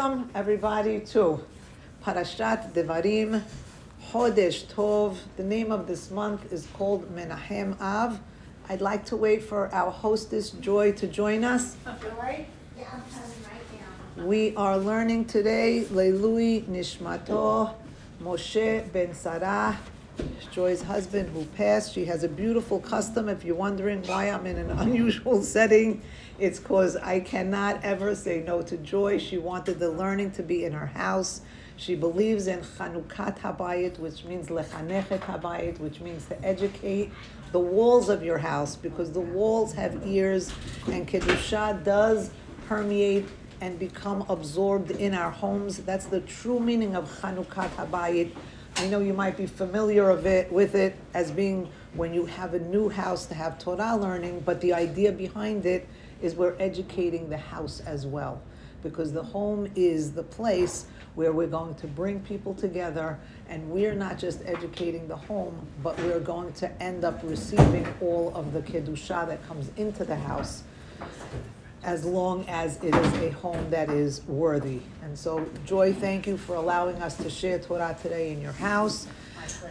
Welcome, everybody, to Parashat Devarim, Chodesh Tov. The name of this month is called Menachem Av. I'd like to wait for our hostess, Joy, to join us. Joy? Yeah, I'm coming right now. We are learning today Leilui Nishmato Moshe Ben Sarah, Joy's husband who passed. She has a beautiful custom. If you're wondering why I'm in an unusual setting, it's because I cannot ever say no to Joy. She wanted the learning to be in her house. She believes in Chanukat Habayit, which means Lechanechet Habayit, which means to educate the walls of your house, because the walls have ears, and Kedusha does permeate and become absorbed in our homes. That's the true meaning of Chanukat Habayit. I know you might be familiar of it with it as being when you have a new house to have Torah learning, but the idea behind it is we're educating the house as well. Because the home is the place where we're going to bring people together, and we're not just educating the home, but we're going to end up receiving all of the Kedusha that comes into the house as long as it is a home that is worthy. And so, Joy, thank you for allowing us to share Torah today in your house.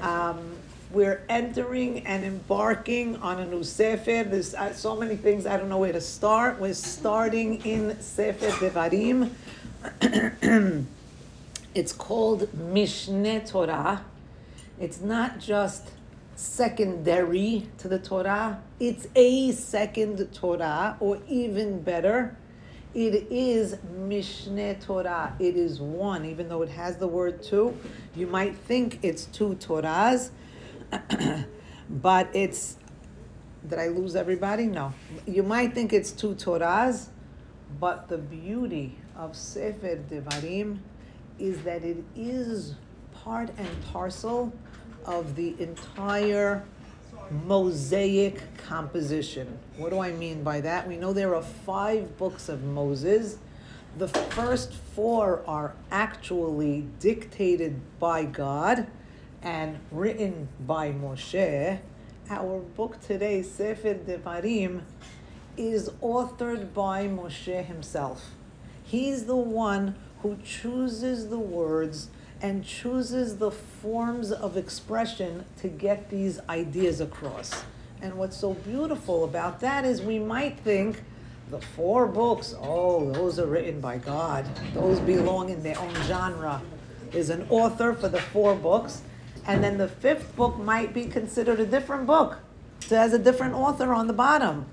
Um, we're entering and embarking on a new Sefer. There's uh, so many things, I don't know where to start. We're starting in Sefer Devarim. it's called Mishneh Torah. It's not just secondary to the Torah, it's a second Torah, or even better, it is Mishneh Torah. It is one, even though it has the word two. You might think it's two Torahs, but it's. Did I lose everybody? No. You might think it's two Torahs, but the beauty of Sefer Devarim is that it is part and parcel of the entire Mosaic composition. What do I mean by that? We know there are five books of Moses. The first four are actually dictated by God and written by Moshe. Our book today, Sefer Devarim, is authored by Moshe himself. He's the one who chooses the words and chooses the forms of expression to get these ideas across. And what's so beautiful about that is we might think the four books, oh, those are written by God. Those belong in their own genre. There's an author for the four books, and then the fifth book might be considered a different book. So it has a different author on the bottom.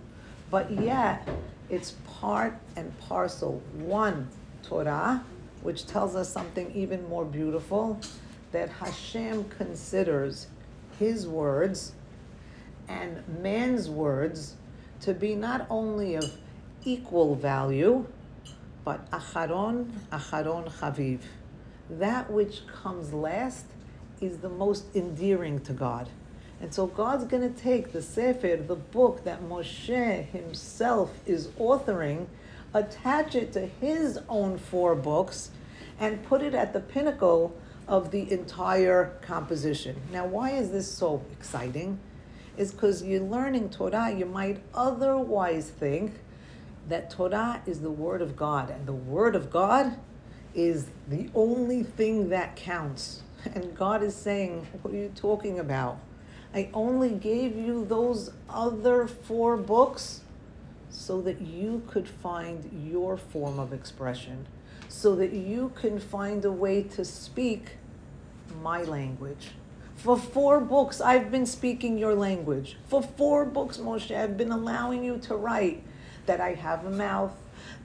But yet, it's part and parcel. One, Torah, which tells us something even more beautiful that Hashem considers his words and man's words to be not only of equal value, but acharon, acharon chaviv. That which comes last is the most endearing to God. And so God's going to take the Sefer, the book that Moshe himself is authoring, attach it to his own four books, and put it at the pinnacle of the entire composition. Now, why is this so exciting? Is because you're learning Torah, you might otherwise think that Torah is the Word of God, and the Word of God is the only thing that counts. And God is saying, What are you talking about? I only gave you those other four books so that you could find your form of expression so that you can find a way to speak my language. For four books, I've been speaking your language. For four books, Moshe, I've been allowing you to write that I have a mouth,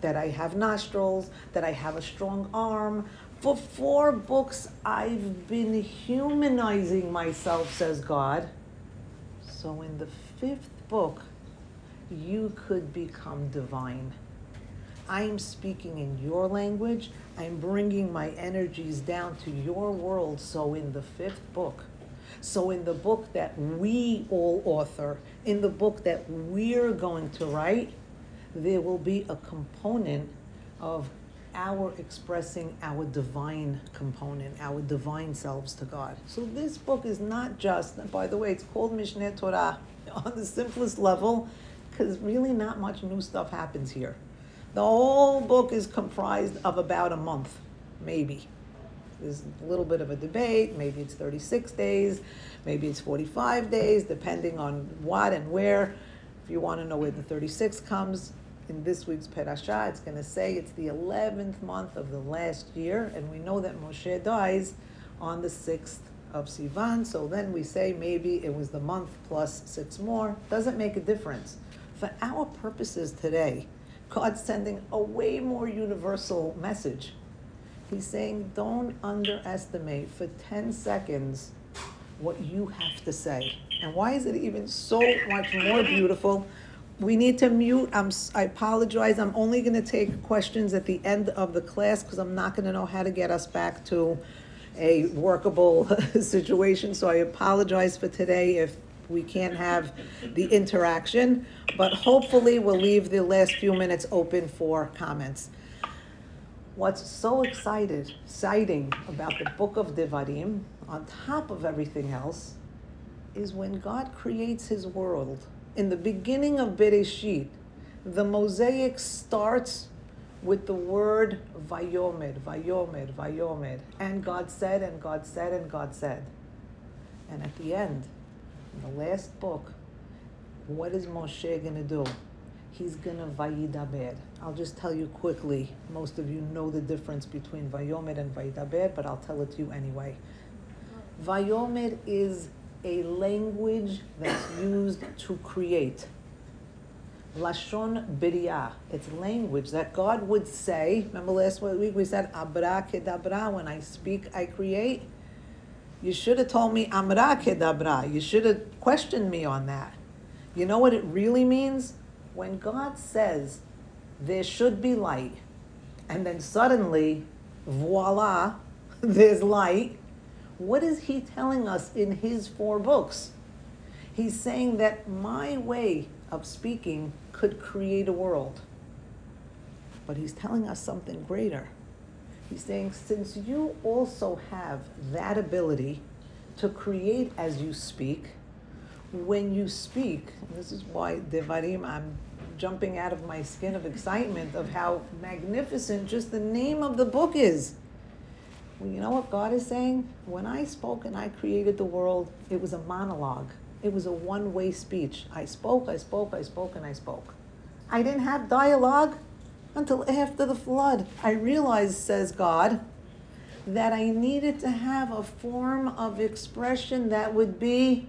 that I have nostrils, that I have a strong arm. For four books, I've been humanizing myself, says God. So in the fifth book, you could become divine. I'm speaking in your language. I'm bringing my energies down to your world. So, in the fifth book, so in the book that we all author, in the book that we're going to write, there will be a component of our expressing our divine component, our divine selves to God. So this book is not just, by the way, it's called Mishneh Torah on the simplest level, because really not much new stuff happens here. The whole book is comprised of about a month, maybe. There's a little bit of a debate. Maybe it's 36 days, maybe it's 45 days, depending on what and where. If you want to know where the 36 comes, in this week's Perashah, it's going to say it's the 11th month of the last year, and we know that Moshe dies on the 6th of Sivan, so then we say maybe it was the month plus six more. Doesn't make a difference. For our purposes today, God's sending a way more universal message. He's saying, don't underestimate for 10 seconds what you have to say. And why is it even so much more beautiful? We need to mute. I'm, I apologize. I'm only going to take questions at the end of the class because I'm not going to know how to get us back to a workable situation. So I apologize for today if we can't have the interaction, but hopefully we'll leave the last few minutes open for comments. What's so excited, exciting about the book of Devarim, on top of everything else, is when God creates his world. In the beginning of Bereshit, the mosaic starts with the word Vayomer, Vayomer, Vayomer. And God said, and God said, and God said. And at the end, in the last book, what is Moshe going to do? He's going to Vayidaber. I'll just tell you quickly. Most of you know the difference between Vayomer and Vayidaber, but I'll tell it to you anyway. Vayomer is a language that's used to create. Lashon Biriah. It's language that God would say. Remember last week we said Abra Kedabra. When I speak, I create. You should have told me Amra Kedabra. You should have questioned me on that. You know what it really means? When God says there should be light, and then suddenly, voila, there's light. What is He telling us in His four books? He's saying that my way of speaking could create a world. But he's telling us something greater. He's saying, since you also have that ability to create as you speak, when you speak, this is why Devarim, I'm jumping out of my skin of excitement of how magnificent just the name of the book is. Well, you know what God is saying? When I spoke and I created the world, it was a monologue. It was a one way speech. I spoke, I spoke, I spoke, and I spoke. I didn't have dialogue until after the flood. I realized, says God, that I needed to have a form of expression that would be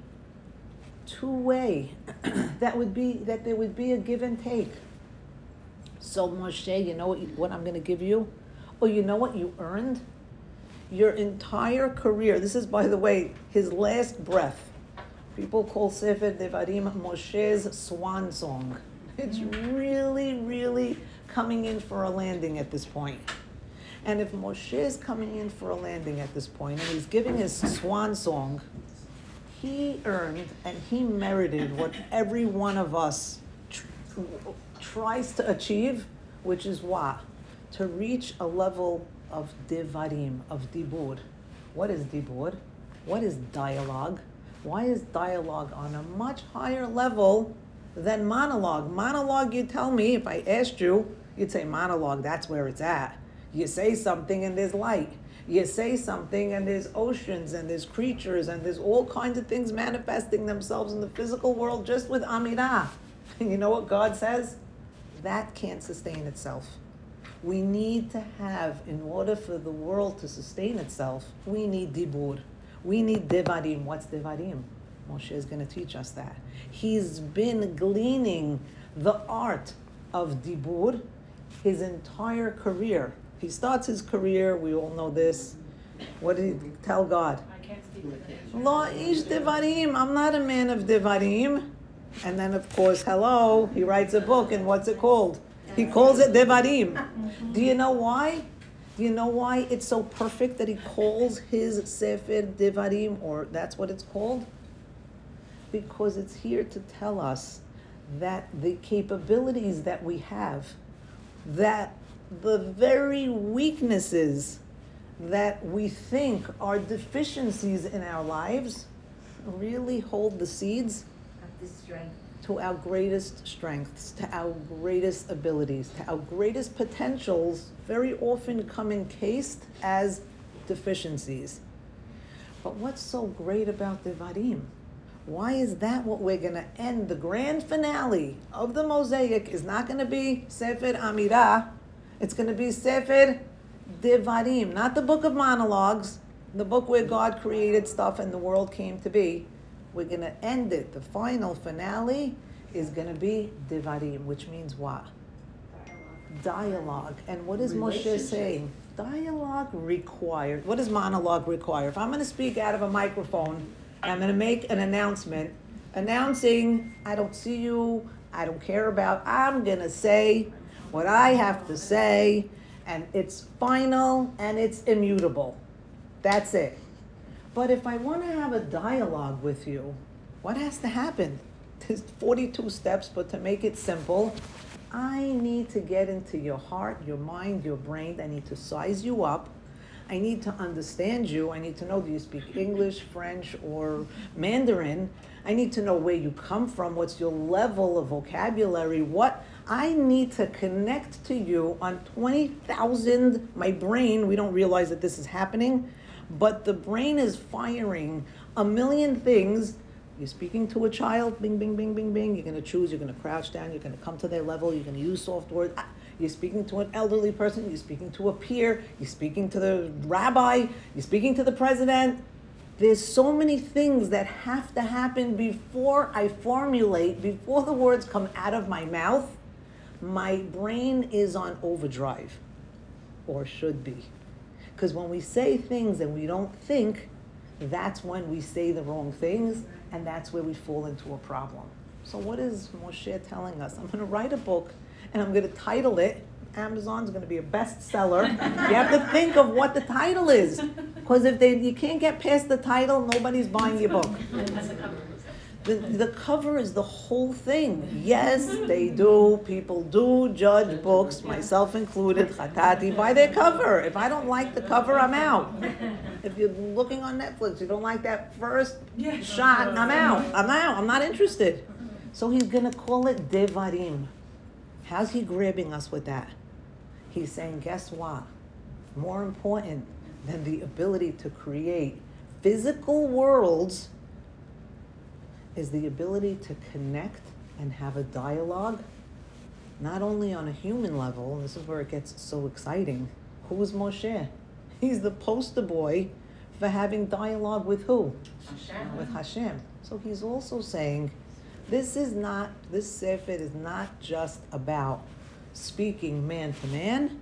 two way, that would be, that there would be a give and take. So, Moshe, you know what, what I'm going to give you? Oh, you know what you earned? Your entire career. This is, by the way, his last breath People call Sefer Devarim Moshe's swan song. It's mm. really, really coming in for a landing at this point. And if Moshe is coming in for a landing at this point and he's giving his swan song, he earned and he merited what every one of us tr- tries to achieve, which is what? To reach a level of devarim, of dibur. What is dibur? What is dialogue? Why is dialogue on a much higher level than monologue? Monologue, you tell me, if I asked you, you'd say monologue, that's where it's at. You say something and there's light. You say something and there's oceans and there's creatures and there's all kinds of things manifesting themselves in the physical world just with Amirah. And you know what God says? That can't sustain itself. We need to have, in order for the world to sustain itself, we need dibur. We need devarim. What's devarim? Moshe is going to teach us that. He's been gleaning the art of dibur his entire career. He starts his career, we all know this. What did he tell God? I can't speak Lo ish devarim. I'm not a man of devarim. And then, of course, hello, he writes a book, and what's it called? He calls it devarim. Do you know why? Do you know why it's so perfect that he calls his Sefer Devarim, or that's what it's called? Because it's here to tell us that the capabilities that we have, that the very weaknesses that we think are deficiencies in our lives, really hold the seeds Of the strength. to our greatest strengths, to our greatest abilities, to our greatest potentials, very often come encased as deficiencies. But what's so great about Devarim? Why is that what we're going to end? The grand finale of the Mosaic is not going to be Sefer Amirah, it's going to be Sefer Devarim, not the book of monologues, the book where God created stuff and the world came to be. We're going to end it. The final finale is going to be Devarim, which means what? Dialogue. And what is Moshe saying? Dialogue required. What does monologue require? If I'm going to speak out of a microphone, I'm going to make an announcement announcing, I don't see you, I don't care about, I'm going to say what I have to say, and it's final and it's immutable. That's it. But if I want to have a dialogue with you, what has to happen? There's 42 steps, but to make it simple, I need to get into your heart, your mind, your brain. I need to size you up. I need to understand you. I need to know do you speak English, French, or Mandarin? I need to know where you come from, what's your level of vocabulary, what I need to connect to you on 20,000. My brain, we don't realize that this is happening, but the brain is firing a million things. You're speaking to a child, bing, bing, bing, bing, bing. You're going to choose, you're going to crouch down, you're going to come to their level, you're going to use soft words. You're speaking to an elderly person, you're speaking to a peer, you're speaking to the rabbi, you're speaking to the president. There's so many things that have to happen before I formulate, before the words come out of my mouth. My brain is on overdrive, or should be. Because when we say things and we don't think, that's when we say the wrong things, and that's where we fall into a problem. So, what is Moshe telling us? I'm going to write a book and I'm going to title it. Amazon's going to be a bestseller. you have to think of what the title is, because if they you can't get past the title, nobody's buying your book. The, the cover is the whole thing. Yes, they do. People do judge books, myself included, Khatati, by their cover. If I don't like the cover, I'm out. If you're looking on Netflix, you don't like that first shot, I'm out. I'm out. I'm not interested. So he's going to call it Devarim. How's he grabbing us with that? He's saying, guess what? More important than the ability to create physical worlds is the ability to connect and have a dialogue, not only on a human level, and this is where it gets so exciting. Who is Moshe? He's the poster boy for having dialogue with who? Hashem. With Hashem. So he's also saying, this is not, this Sefer is not just about speaking man to man.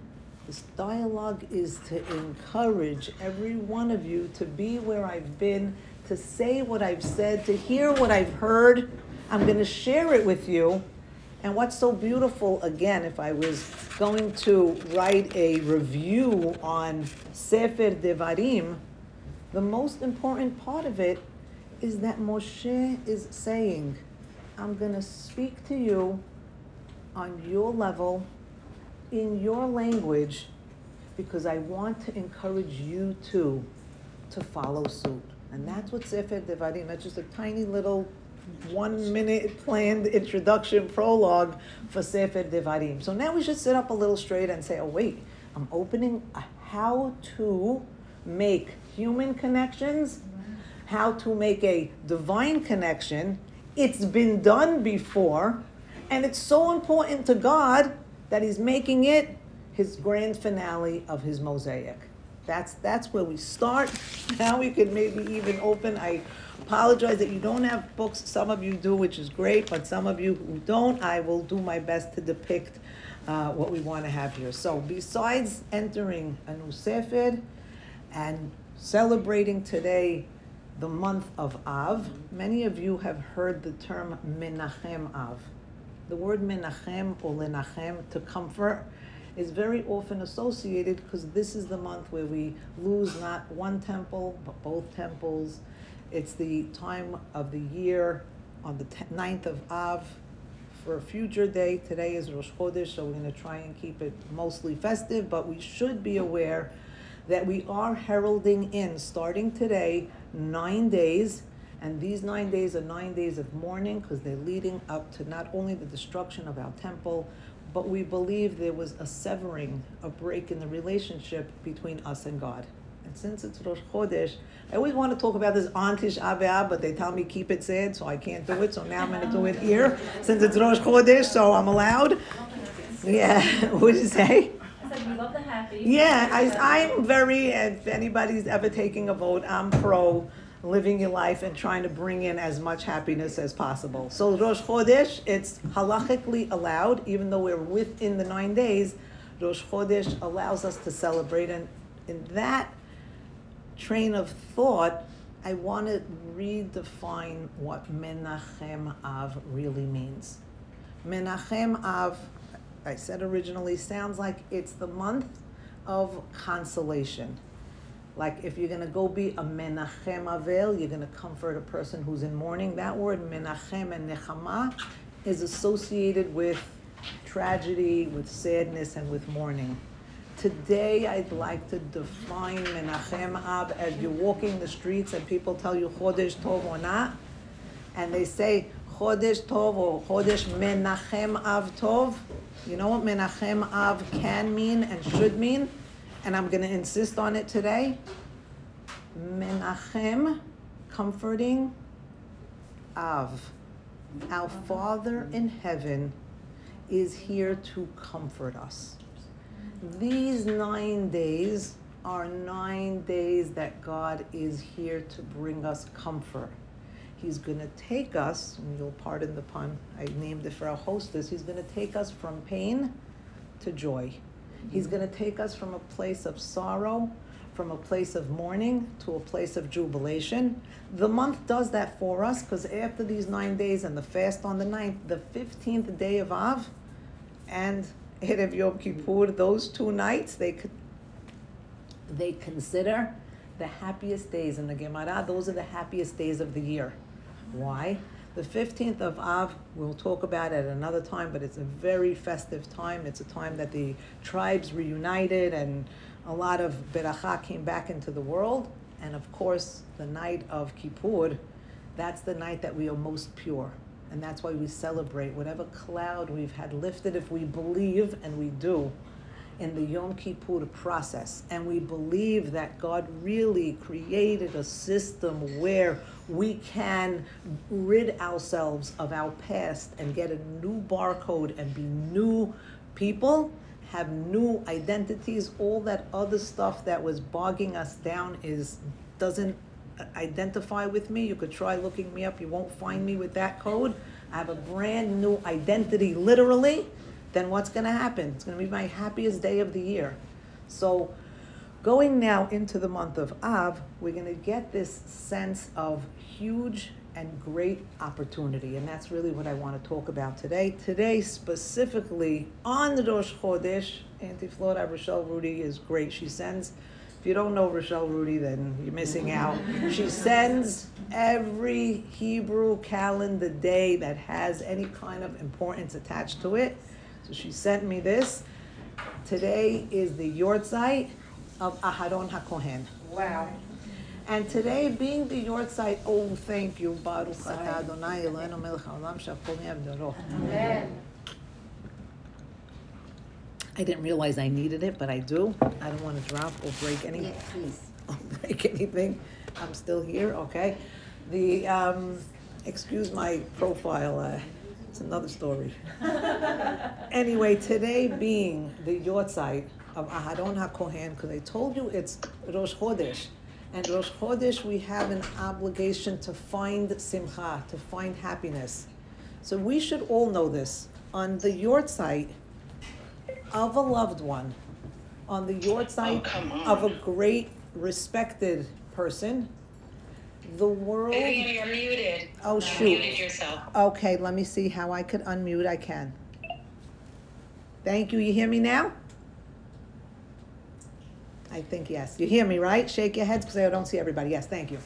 This dialogue is to encourage every one of you to be where I've been to say what I've said, to hear what I've heard. I'm going to share it with you. And what's so beautiful, again, if I was going to write a review on Sefer Devarim, the most important part of it is that Moshe is saying, I'm going to speak to you on your level, in your language, because I want to encourage you too to follow suit. And that's what Sefer Devarim, that's just a tiny little one minute planned introduction prologue for Sefer Devarim. So now we should sit up a little straight and say, oh, wait, I'm opening how to make human connections, how to make a divine connection. It's been done before, and it's so important to God that He's making it His grand finale of His mosaic. That's that's where we start. Now we can maybe even open. I apologize that you don't have books. Some of you do, which is great, but some of you who don't, I will do my best to depict uh, what we want to have here. So, besides entering a new Sefer and celebrating today the month of Av, many of you have heard the term Menachem Av. The word Menachem or Lenachem, to comfort, is very often associated because this is the month where we lose not one temple but both temples. It's the time of the year on the 9th of Av for a future day. Today is Rosh Chodesh, so we're going to try and keep it mostly festive, but we should be aware that we are heralding in, starting today, nine days, And these nine days are nine days of mourning because they're leading up to not only the destruction of our temple, but we believe there was a severing, a break in the relationship between us and God. And since it's Rosh Chodesh, I always want to talk about this on Tish but they tell me keep it said, so I can't do it. So now I'm going to do it here since it's Rosh Chodesh, so I'm allowed. Yeah, what did you say? Said, love the happy. Yeah, I, I'm very, if anybody's ever taking a vote, I'm pro living your life and trying to bring in as much happiness as possible. So Rosh Chodesh, it's halachically allowed, even though we're within the nine days, Rosh Chodesh allows us to celebrate. And in that train of thought, I want to redefine what Menachem Av really means. Menachem Av, I said originally, sounds like it's the month of consolation. Like if you're gonna go be a menachem avel, you're gonna comfort a person who's in mourning. That word menachem and nechama is associated with tragedy, with sadness, and with mourning. Today, I'd like to define menachem av as you're walking the streets and people tell you chodesh tov or not, and they say chodesh tov or chodesh menachem av tov. You know what menachem av can mean and should mean? and I'm going to insist on it today. Menachem, comforting Av. Our Father in heaven is here to comfort us. These nine days are nine days that God is here to bring us comfort. He's going to take us, and you'll pardon the pun, I named it for our hostess, he's going to take us from pain to joy. He's mm-hmm. going to take us from a place of sorrow, from a place of mourning to a place of jubilation. The month does that for us because after these nine days and the fast on the ninth, the 15th day of Av and Erev Yom Kippur, those two nights, they could they consider the happiest days in the Gemara. Those are the happiest days of the year. Why? The 15th of Av, we'll talk about at another time, but it's a very festive time. It's a time that the tribes reunited and a lot of beracha came back into the world. And of course, the night of Kippur, that's the night that we are most pure. And that's why we celebrate whatever cloud we've had lifted, if we believe, and we do, in the Yom Kippur process. And we believe that God really created a system where we can rid ourselves of our past and get a new barcode and be new people, have new identities. All that other stuff that was bogging us down is doesn't identify with me. You could try looking me up. You won't find me with that code. I have a brand new identity, literally then what's going to happen? It's going to be my happiest day of the year. So, going now into the month of Av, we're going to get this sense of huge and great opportunity. And that's really what I want to talk about today. Today, specifically on the Rosh Chodesh, Auntie Flora Rochelle Rudy is great. She sends, if you don't know Rochelle Rudy, then you're missing out. She sends every Hebrew calendar day that has any kind of importance attached to it so she sent me this. Today is the Yortzeit of Aharon HaKohen. Wow. And today, being the Yortzeit, oh, thank you, Baruch Atah Adonai Eloheinu Melech Haolam Shakol. Amen. I didn't realize I needed it, but I do. I don't want to drop or break any, Yeah, please. or break anything. I'm still here, okay? The, um, excuse my profile, uh, another story. anyway, today being the Yortzeit of Aharon HaKohen, because I told you it's Rosh Chodesh. And Rosh Chodesh, we have an obligation to find simcha, to find happiness. So we should all know this. On the Yortzeit of a loved one, on the Yortzeit oh, of a great, respected person, the world. Vivian, you're muted. Oh, You shoot. Muted yourself. Okay, let me see how I could unmute. I can. Thank you. You hear me now? I think yes. You hear me, right? Shake your heads because I don't see everybody. Yes, thank you.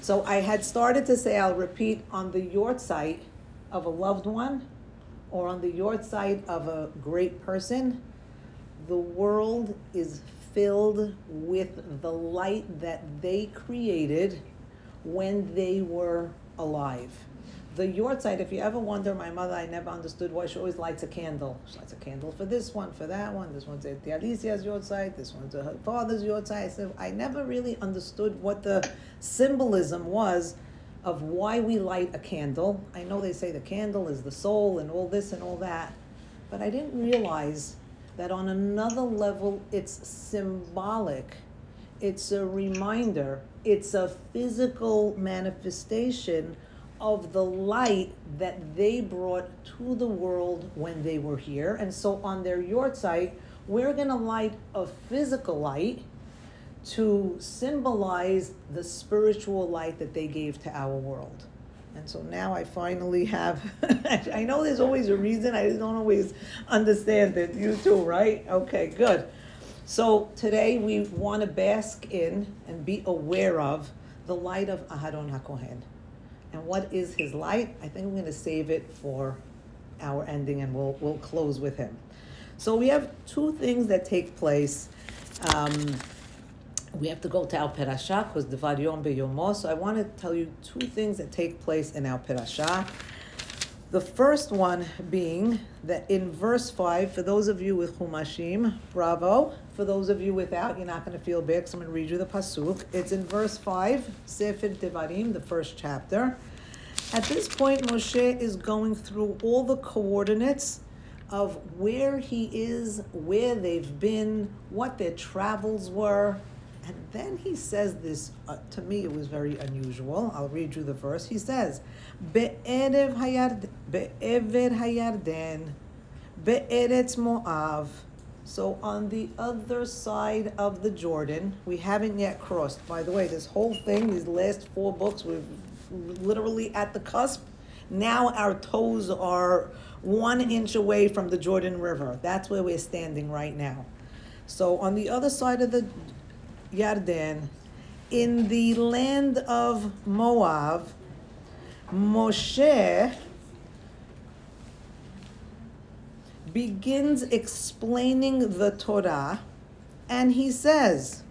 So I had started to say I'll repeat on the Yortzeit of a loved one or on the Yortzeit of a great person. The world is filled with the light that they created when they were alive. The yortzeit, if you ever wonder, my mother, I never understood why she always lights a candle. She lights a candle for this one, for that one. This one's the Alicia's yortzeit. This one's her father's yortzeit. I said, I never really understood what the symbolism was of why we light a candle. I know they say the candle is the soul and all this and all that, but I didn't realize that on another level it's symbolic. It's a reminder, it's a physical manifestation of the light that they brought to the world when they were here. And so on their yortzeit, we're going to light a physical light to symbolize the spiritual light that they gave to our world. And so now I finally have, I know there's always a reason, I don't always understand it. You too, right? Okay, good. So today we want to bask in and be aware of the light of Aharon HaKohen. And what is his light? I think I'm going to save it for our ending and we'll, we'll close with him. So we have two things that take place. Um, we have to go to our perashah because the Yom Beyomo. So I want to tell you two things that take place in our perashah. The first one being that in verse 5, for those of you with Humashim, bravo. For those of you without, you're not going to feel bad I'm going to read you the Pasuk. It's in verse 5, Sefer Devarim, the first chapter. At this point, Moshe is going through all the coordinates of where he is, where they've been, what their travels were, and then he says this, uh, to me it was very unusual. I'll read you the verse. He says, hayard, be'ever hayarden, be'eretz Moav. So on the other side of the Jordan, we haven't yet crossed. By the way, this whole thing, these last four books, we're literally at the cusp. Now our toes are one inch away from the Jordan River. That's where we're standing right now. So on the other side of the Yarden, in the land of Moab, Moshe begins explaining the Torah, and he says,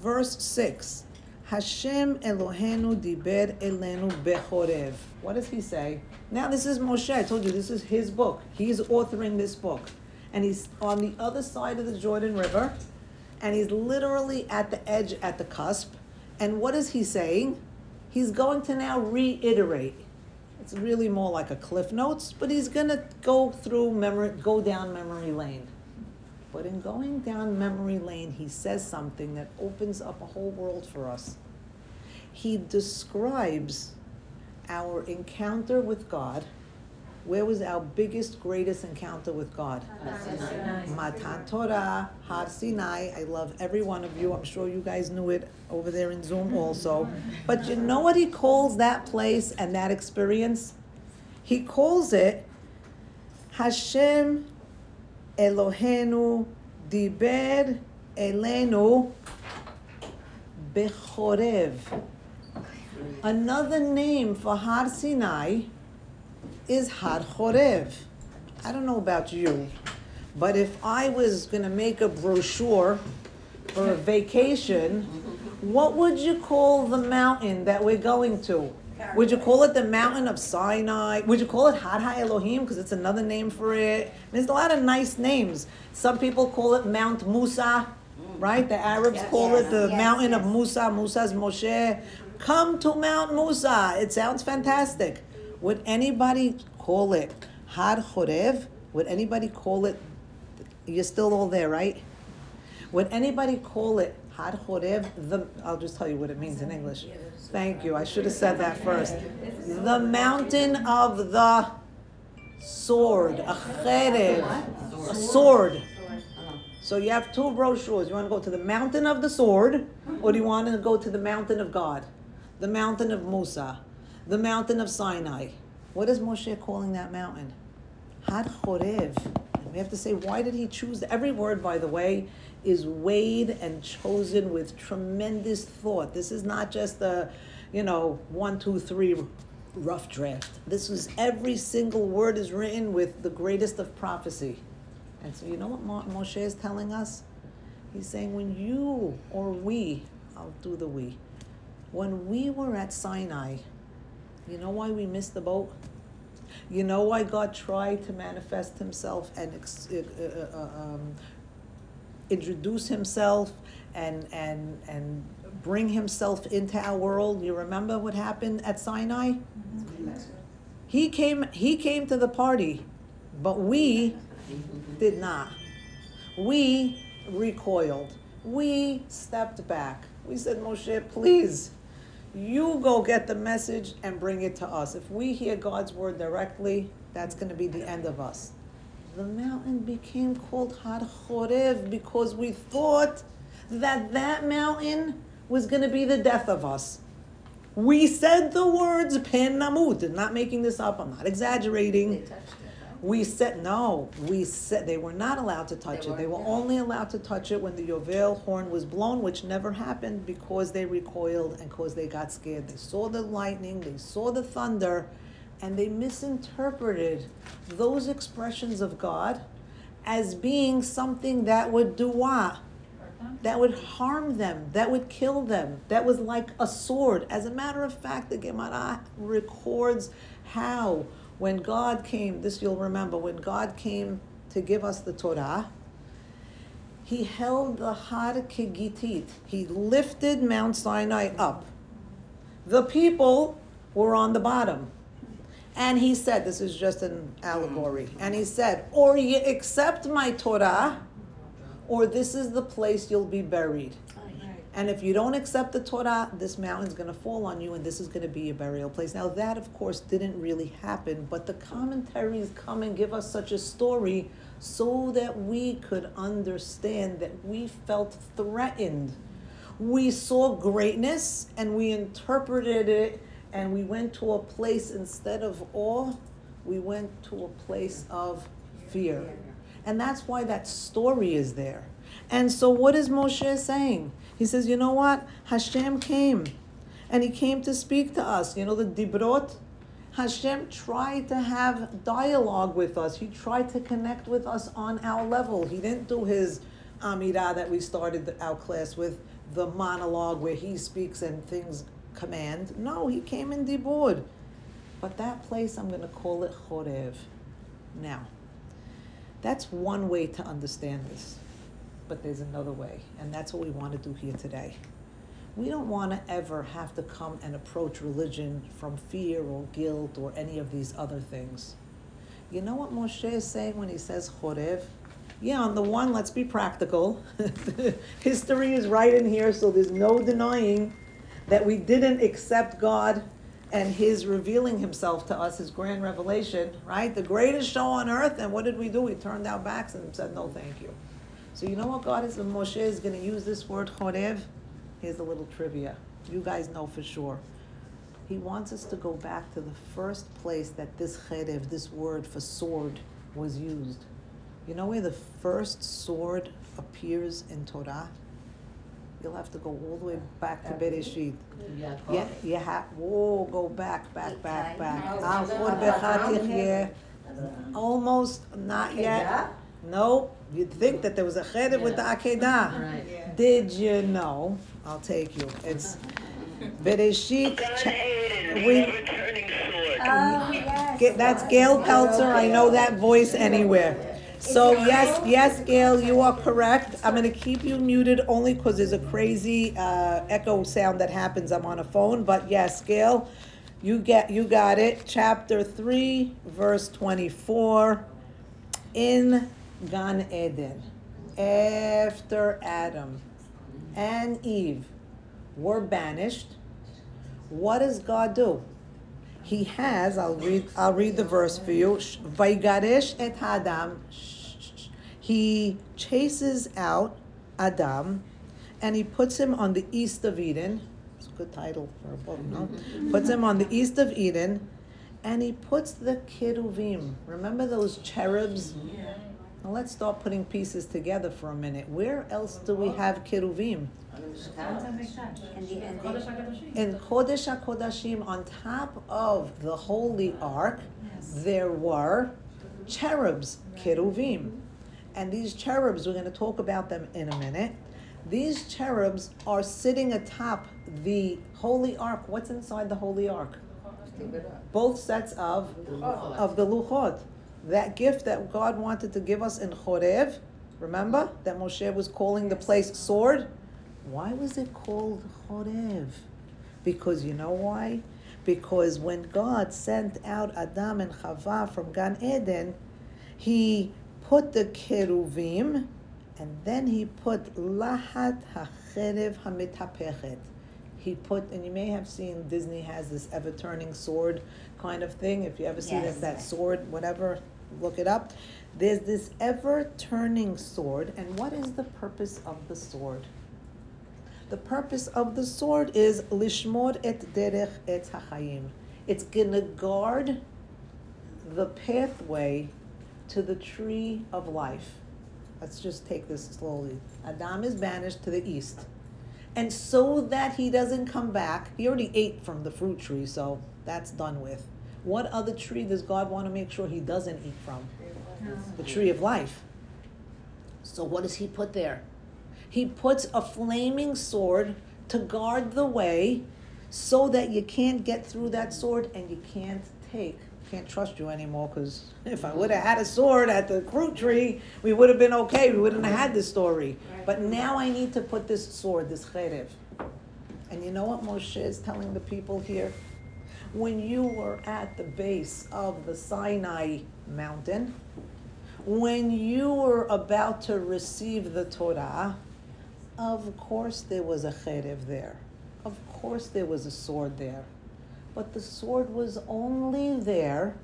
verse 6, Hashem Elohenu diber elenu bechorev. What does he say? Now this is Moshe. I told you this is his book. He's authoring this book. And he's on the other side of the Jordan River and he's literally at the edge, at the cusp. And what is he saying? He's going to now reiterate. It's really more like a cliff notes, but he's going to go through memory, go down memory lane. But in going down memory lane, he says something that opens up a whole world for us. He describes our encounter with God where was our biggest, greatest encounter with God? Matan Torah, Har Sinai. I love every one of you. I'm sure you guys knew it over there in Zoom also. But you know what he calls that place and that experience? He calls it Hashem Elohenu Diber Elenu Bechorev. Another name for Har Sinai is Har Chorev. I don't know about you, but if I was going to make a brochure for a vacation, what would you call the mountain that we're going to? Would you call it the mountain of Sinai? Would you call it Har Elohim because it's another name for it? There's a lot of nice names. Some people call it Mount Musa, right? The Arabs yes, call yes, it the yes, mountain of Musa. Musa's Moshe. Come to Mount Musa. It sounds fantastic. Would anybody call it Har Chorev? Would anybody call it? You're still all there, right? Would anybody call it Har Chorev? The I'll just tell you what it means in English. Thank you. I should have said that first. The mountain of the sword, a cherev, a sword. So you have two brochures. You want to go to the mountain of the sword, or do you want to go to the mountain of God, the mountain of Musa? The mountain of Sinai. What is Moshe calling that mountain? Har Chorev. We have to say, why did he choose? Every word, by the way, is weighed and chosen with tremendous thought. This is not just a, you know, one, two, three rough draft. This was every single word is written with the greatest of prophecy. And so, you know what Moshe is telling us? He's saying, when you or we, I'll do the we, when we were at Sinai, You know why we missed the boat? You know why God tried to manifest Himself and ex- uh, uh, uh, um, introduce Himself and and and bring Himself into our world? You remember what happened at Sinai? He came. He came to the party, but we did not. We recoiled. We stepped back. We said, Moshe, please, you go get the message and bring it to us. If we hear God's word directly, that's going to be the end of us. The mountain became called Har Chorev because we thought that that mountain was going to be the death of us. We said the words Pen Namut. Not making this up. I'm not exaggerating. We said no. We said they were not allowed to touch They it. They were weren't, yeah. only allowed to touch it when the Yovel horn was blown, which never happened because they recoiled and because they got scared. They saw the lightning, they saw the thunder, and they misinterpreted those expressions of God as being something that would do what? That would harm them, that would kill them, that was like a sword. As a matter of fact, the Gemara records how, when God came, this you'll remember, when God came to give us the Torah, he held the Har Kegigit. He lifted Mount Sinai up. The people were on the bottom. And he said, this is just an allegory, mm. and he said, or you accept my Torah, or this is the place you'll be buried. And if you don't accept the Torah, this mountain's going to fall on you, and this is going to be your burial place. Now, that, of course, didn't really happen, but the commentaries come and give us such a story so that we could understand that we felt threatened. We saw greatness and we interpreted it, and we went to a place instead of awe, we went to a place of fear. And that's why that story is there. And so, what is Moshe saying? He says, You know what? Hashem came and he came to speak to us. You know, the Dibrot? Hashem tried to have dialogue with us. He tried to connect with us on our level. He didn't do his Amirah that we started our class with, the monologue where he speaks and things command. No, he came in Dibur. But that place, I'm going to call it Chorev. Now, that's one way to understand this, but there's another way, and that's what we want to do here today. We don't want to ever have to come and approach religion from fear or guilt or any of these other things. You know what Moshe is saying when he says Chorev? Yeah, on the one, let's be practical. History is right in here, so there's no denying that we didn't accept God and His revealing Himself to us, His grand revelation, right? The greatest show on earth, and what did we do? We turned our backs and said, no, thank you. So you know what God is, when Moshe is going to use this word chorev? Here's a little trivia. You guys know for sure. He wants us to go back to the first place that this cherev, this word for sword, was used. You know where the first sword appears in Torah? You'll have to go all the way back to Bereshit. Yeah, you have, whoa, go back, back, back, back. Oh, Al so chod that's bechad around tichye. Almost, not yet. Nope, you'd think that there was a cherev with the Akedah. Right. Did you know? I'll take you. It's Bereshit. cha- we- Oh, yes. Ga- That's Gail Peltzer. I know that voice anywhere. So yes, yes, Gail, you are correct. I'm gonna keep you muted only because there's a crazy uh, echo sound that happens. I'm on a phone, but yes, Gail, you get you got it. Chapter three, verse twenty-four. In Gan Eden, after Adam and Eve were banished, what does God do? He has, I'll read, I'll read the verse for you. Sh- Vaigaresh et Adam. He chases out Adam and he puts him on the east of Eden. It's a good title for a book, no? Mm-hmm. Puts him on the east of Eden and he puts the keruvim. Remember those cherubs? Yeah. Now let's start putting pieces together for a minute. Where else do we have keruvim? And the, and In Kodesh HaKodashim, on top of the Holy Ark, there were cherubs, keruvim. And these cherubs, we're going to talk about them in a minute. These cherubs are sitting atop the Holy Ark. What's inside the Holy Ark? both sets of of the luchot. That gift that God wanted to give us in Chorev, remember that Moshe was calling the place sword. Why was it called Chorev? Because you know why? Because when God sent out Adam and Chava from Gan Eden, He put the keruvim, and then He put lahat hacherev hamitapechet. He put, and you may have seen Disney has this ever turning sword kind of thing. If you ever see Yes. that, that sword, whatever, look it up. There's this ever turning sword, and what is the purpose of the sword? The purpose of the sword is lishmor et derech etz hachayim. It's gonna guard the pathway to the tree of life. Let's just take this slowly. Adam is banished to the east. And so that he doesn't come back, he already ate from the fruit tree, so that's done with. What other tree does God want to make sure he doesn't eat from? The tree of life. So what does he put there? He puts a flaming sword to guard the way so that you can't get through that sword and you can't take can't trust you anymore because if I would have had a sword at the fruit tree, we would have been okay. We wouldn't have had this story. But now I need to put this sword, this cherev. And you know what Moshe is telling the people here? When you were at the base of the Sinai mountain, when you were about to receive the Torah, of course there was a cherev there. Of course there was a sword there. But the sword was only there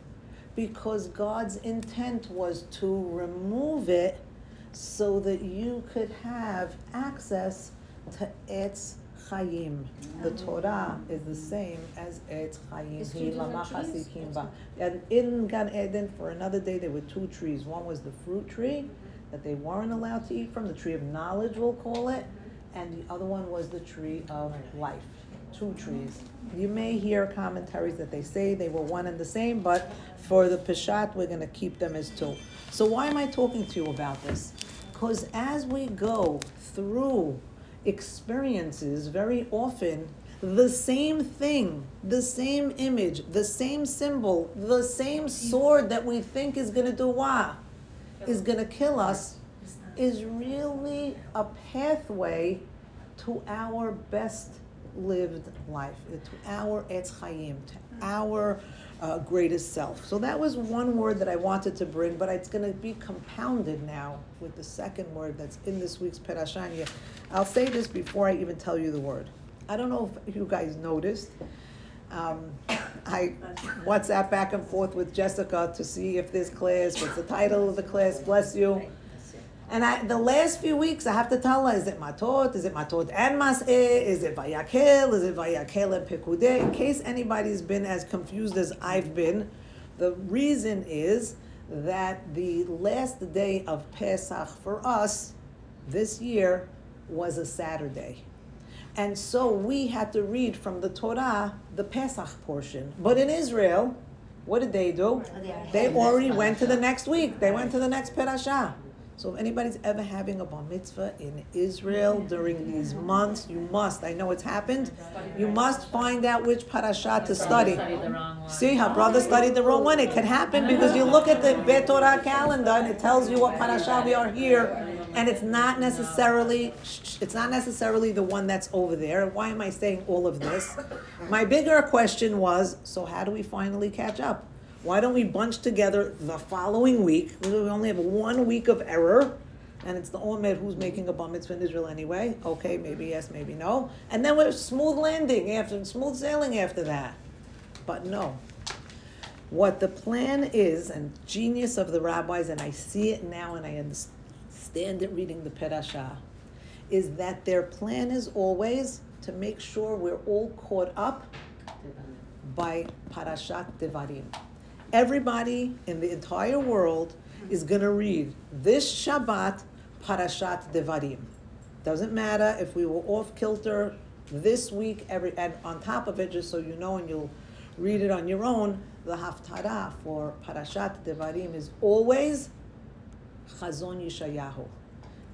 because God's intent was to remove it so that you could have access to Etz Chaim. The Torah is the same as It's two Hi different lama trees. And in Gan Eden, for another day, there were two trees. One was the fruit tree that they weren't allowed to eat from, the tree of knowledge, we'll call it, and the other one was the tree of life. Two trees. You may hear commentaries that they say they were one and the same, but for the Peshat, we're going to keep them as two. So, why am I talking to you about this? Because as we go through experiences, very often the same thing, the same image, the same symbol, the same sword that we think is going to do what? Is going to kill us, is really a pathway to our best lived life, to our Etz Chaim, to our uh, greatest self. So that was one word that I wanted to bring, but it's going to be compounded now with the second word that's in this week's Perashanya. I'll say this before I even tell you the word. I don't know if you guys noticed. Um, I WhatsApp back and forth with Jessica to see if this class, what's the title of the class, bless you. And I, the last few weeks, I have to tell her, is it Matot? Is it Matot and Mas'eh? Is it Vayakel? Is it Vayakel and Pekudeh? In case anybody's been as confused as I've been, the reason is that the last day of Pesach for us this year was a Saturday. And so we had to read from the Torah the Pesach portion. But in Israel, what did they do? They already went to the next week. They went to the next Perashah. So if anybody's ever having a bar mitzvah in Israel during these months, you must. I know it's happened. You must find out which parasha to study. See, her brother studied the wrong one. It could happen because you look at the Bet Torah calendar and it tells you what parasha we are here, and it's not necessarily it's not necessarily the one that's over there. Why am I saying all of this? My bigger question was, so how do we finally catch up? Why don't we bunch together the following week? We only have one week of error, and it's the Omer who's making a bar mitzvah in Israel anyway. Okay, maybe yes, maybe no. And then we're smooth landing after, smooth sailing after that. But no. What the plan is, and genius of the rabbis, and I see it now and I understand it reading the Perashah, is that their plan is always to make sure we're all caught up by Parashat Devarim. Everybody in the entire world is going to read this Shabbat Parashat Devarim. Doesn't matter if we were off kilter this week, every and on top of it, just so you know, and you'll read it on your own. The Haftarah for Parashat Devarim is always Chazon Yeshayahu.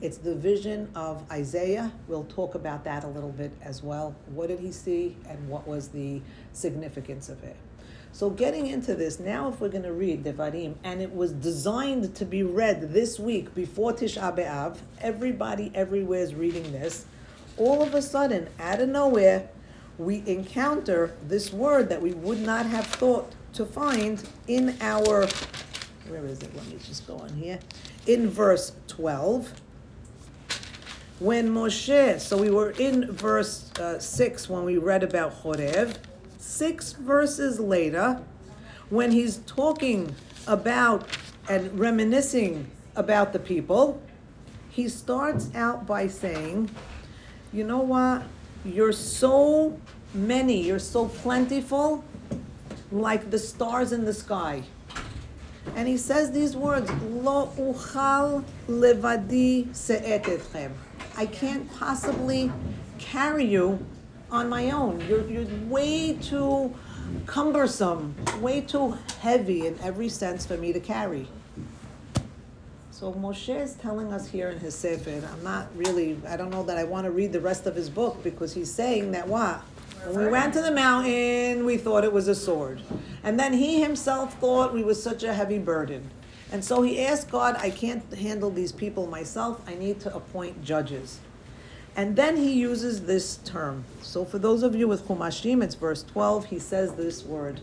It's the vision of Isaiah. We'll talk about that a little bit as well. What did he see and what was the significance of it? So getting into this, now if we're going to read Devarim, and it was designed to be read this week before Tisha B'Av, everybody everywhere is reading this. All of a sudden, out of nowhere, we encounter this word that we would not have thought to find in our, where is it? Let me just go on here. In verse 12 when Moshe, so we were in verse uh, 6 when we read about Chorev, six verses later, when he's talking about and reminiscing about the people, he starts out by saying, You know what? You're so many, you're so plentiful, like the stars in the sky. And he says these words, Lo uchal levadi se'etetchem. I can't possibly carry you on my own. You're, you're way too cumbersome, way too heavy in every sense for me to carry. So Moshe is telling us here in his Sefer, I'm not really, I don't know that I want to read the rest of his book because he's saying that what? When we went to the mountain, we thought it was a sword. And then he himself thought we were such a heavy burden. And so he asked God, I can't handle these people myself. I need to appoint judges. And then he uses this term. So for those of you with Chumashim, it's verse 12. He says this word.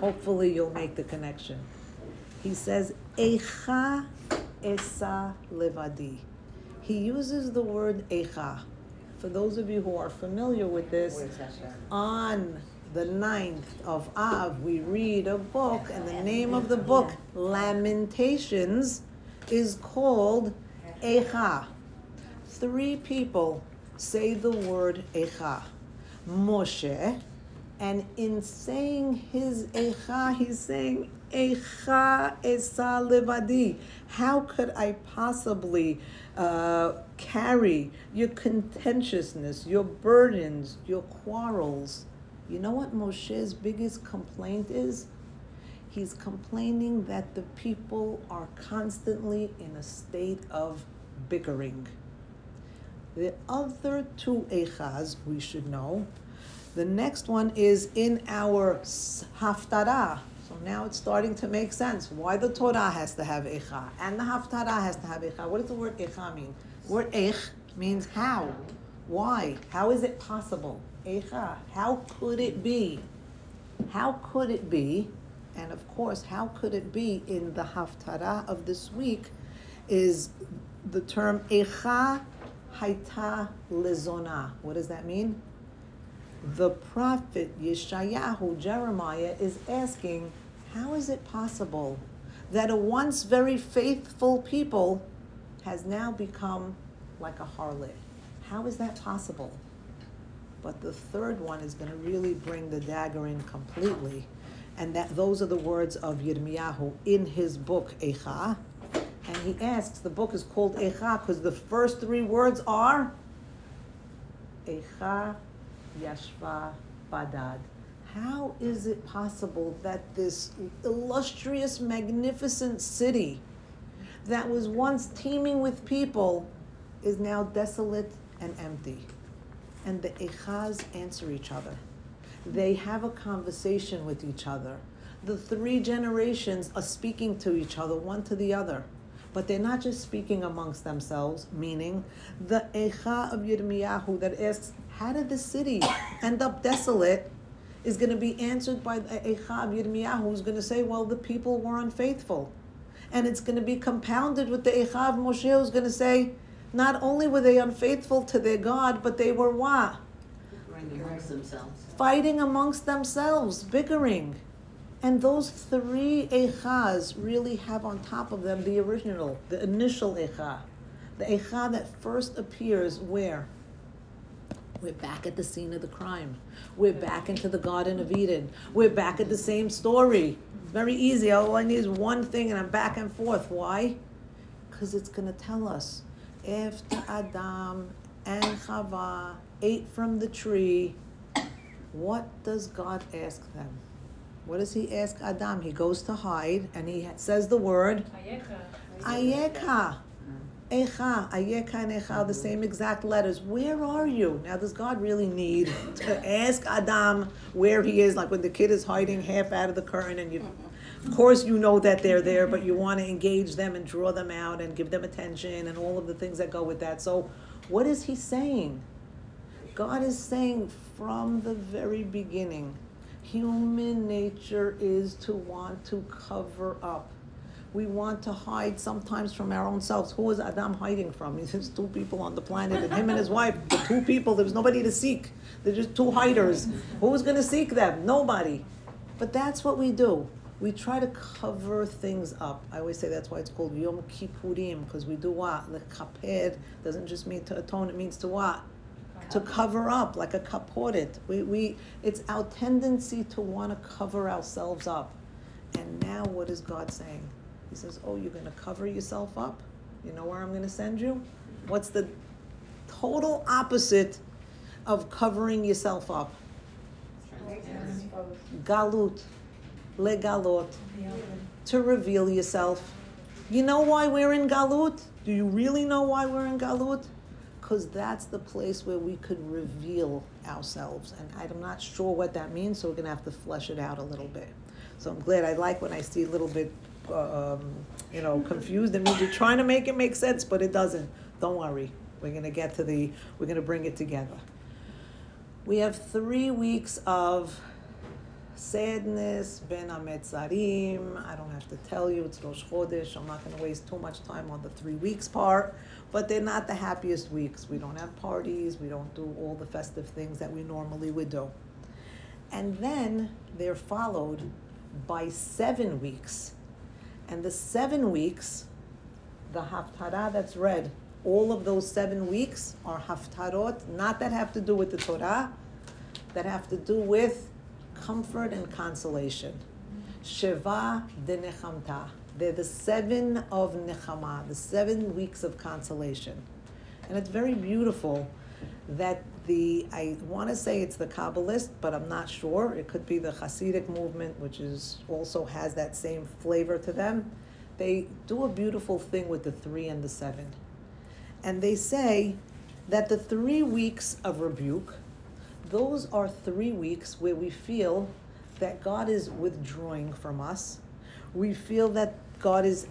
Hopefully you'll make the connection. He says, Echa esa levadi. He uses the word Echa. For those of you who are familiar with this, on the 9th of Av, we read a book, and the name of the book, Lamentations, is called Echa. Three people say the word Echa. Moshe, and in saying his Echa, he's saying Echa Esa Levadi. How could I possibly uh, carry your contentiousness, your burdens, your quarrels? You know what Moshe's biggest complaint is? He's complaining that the people are constantly in a state of bickering. The other two echas we should know. The next one is in our haftarah. So now it's starting to make sense why the Torah has to have echa and the haftarah has to have echa. What does the word echa mean? The word ech means how, why, how is it possible? Echa. How could it be? How could it be? And of course, how could it be in the Haftarah of this week is the term Echa Haita Lezona. What does that mean? The prophet Yeshayahu, Jeremiah, is asking, how is it possible that a once very faithful people has now become like a harlot? How is that possible? But the third one is going to really bring the dagger in completely. And that those are the words of Yirmiyahu in his book Echa. And he asks, the book is called Echa because the first three words are Echa Yashva Badad. How is it possible that this illustrious, magnificent city that was once teeming with people is now desolate and empty? and the Echaz answer each other. They have a conversation with each other. The three generations are speaking to each other, one to the other. But they're not just speaking amongst themselves, meaning the Echa of Yirmiyahu that asks, How did the city end up desolate? is going to be answered by the Echa of Yirmiyahu, who's going to say, Well, the people were unfaithful. And it's going to be compounded with the Echa of Moshe, who's going to say, not only were they unfaithful to their God, but they were what? Fighting amongst themselves, bickering. And those three echas really have on top of them the original, the initial echa. The echa that first appears where? We're back at the scene of the crime. We're back into the Garden of Eden. We're back at the same story. Very easy. All I need is one thing and I'm back and forth. Why? Because it's going to tell us after Adam and Chava ate from the tree, what does God ask them? What does he ask Adam? He goes to hide and he says the word Ayeka. Echa, Ayeka and Echa, the same exact letters. Where are you? Now, does God really need to ask Adam where he is? Like when the kid is hiding half out of the curtain, and you, of course, you know that they're there, but you want to engage them and draw them out and give them attention and all of the things that go with that. So, what is he saying? God is saying from the very beginning, human nature is to want to cover up we want to hide sometimes from our own selves. Who is Adam hiding from? There's two people on the planet, and him and his wife, the two people, there's nobody to seek. They're just two hiders. Who's going to seek them? Nobody. But that's what we do. We try to cover things up. I always say that's why it's called Yom Kippurim, because we do what? The kaped doesn't just mean to atone, it means to what? To cover up, like a kaporet. We, we, it's our tendency to want to cover ourselves up. And now what is God saying? He says, Oh, you're going to cover yourself up? You know where I'm going to send you? What's the total opposite of covering yourself up? Galut, legalot, to reveal yourself. You know why we're in Galut? Do you really know why we're in Galut? Because that's the place where we could reveal ourselves. And I'm not sure what that means, so we're going to have to flesh it out a little bit. So I'm glad I like when I see a little bit uh, um, you know, confused. It means you're trying to make it make sense, but it doesn't. Don't worry. We're going to get to the, we're going to bring it together. We have three weeks of sadness, Bein HaMetzarim. I don't have to tell you, it's Rosh Chodesh. I'm not going to waste too much time on the three weeks part, but they're not the happiest weeks. We don't have parties, we don't do all the festive things that we normally would do. And then they're followed by seven weeks and the seven weeks, the haftarah that's read, all of those seven weeks are haftarot, not that have to do with the Torah, that have to do with comfort and consolation. Sheva de Nechamta. They're the seven of Nechama, the seven weeks of consolation. And it's very beautiful that the, I want to say it's the Kabbalist, but I'm not sure. It could be the Hasidic movement, which is also has that same flavor to them. They do a beautiful thing with the three and the seven. And they say that the three weeks of rebuke, those are three weeks where we feel that God is withdrawing from us. We feel that God is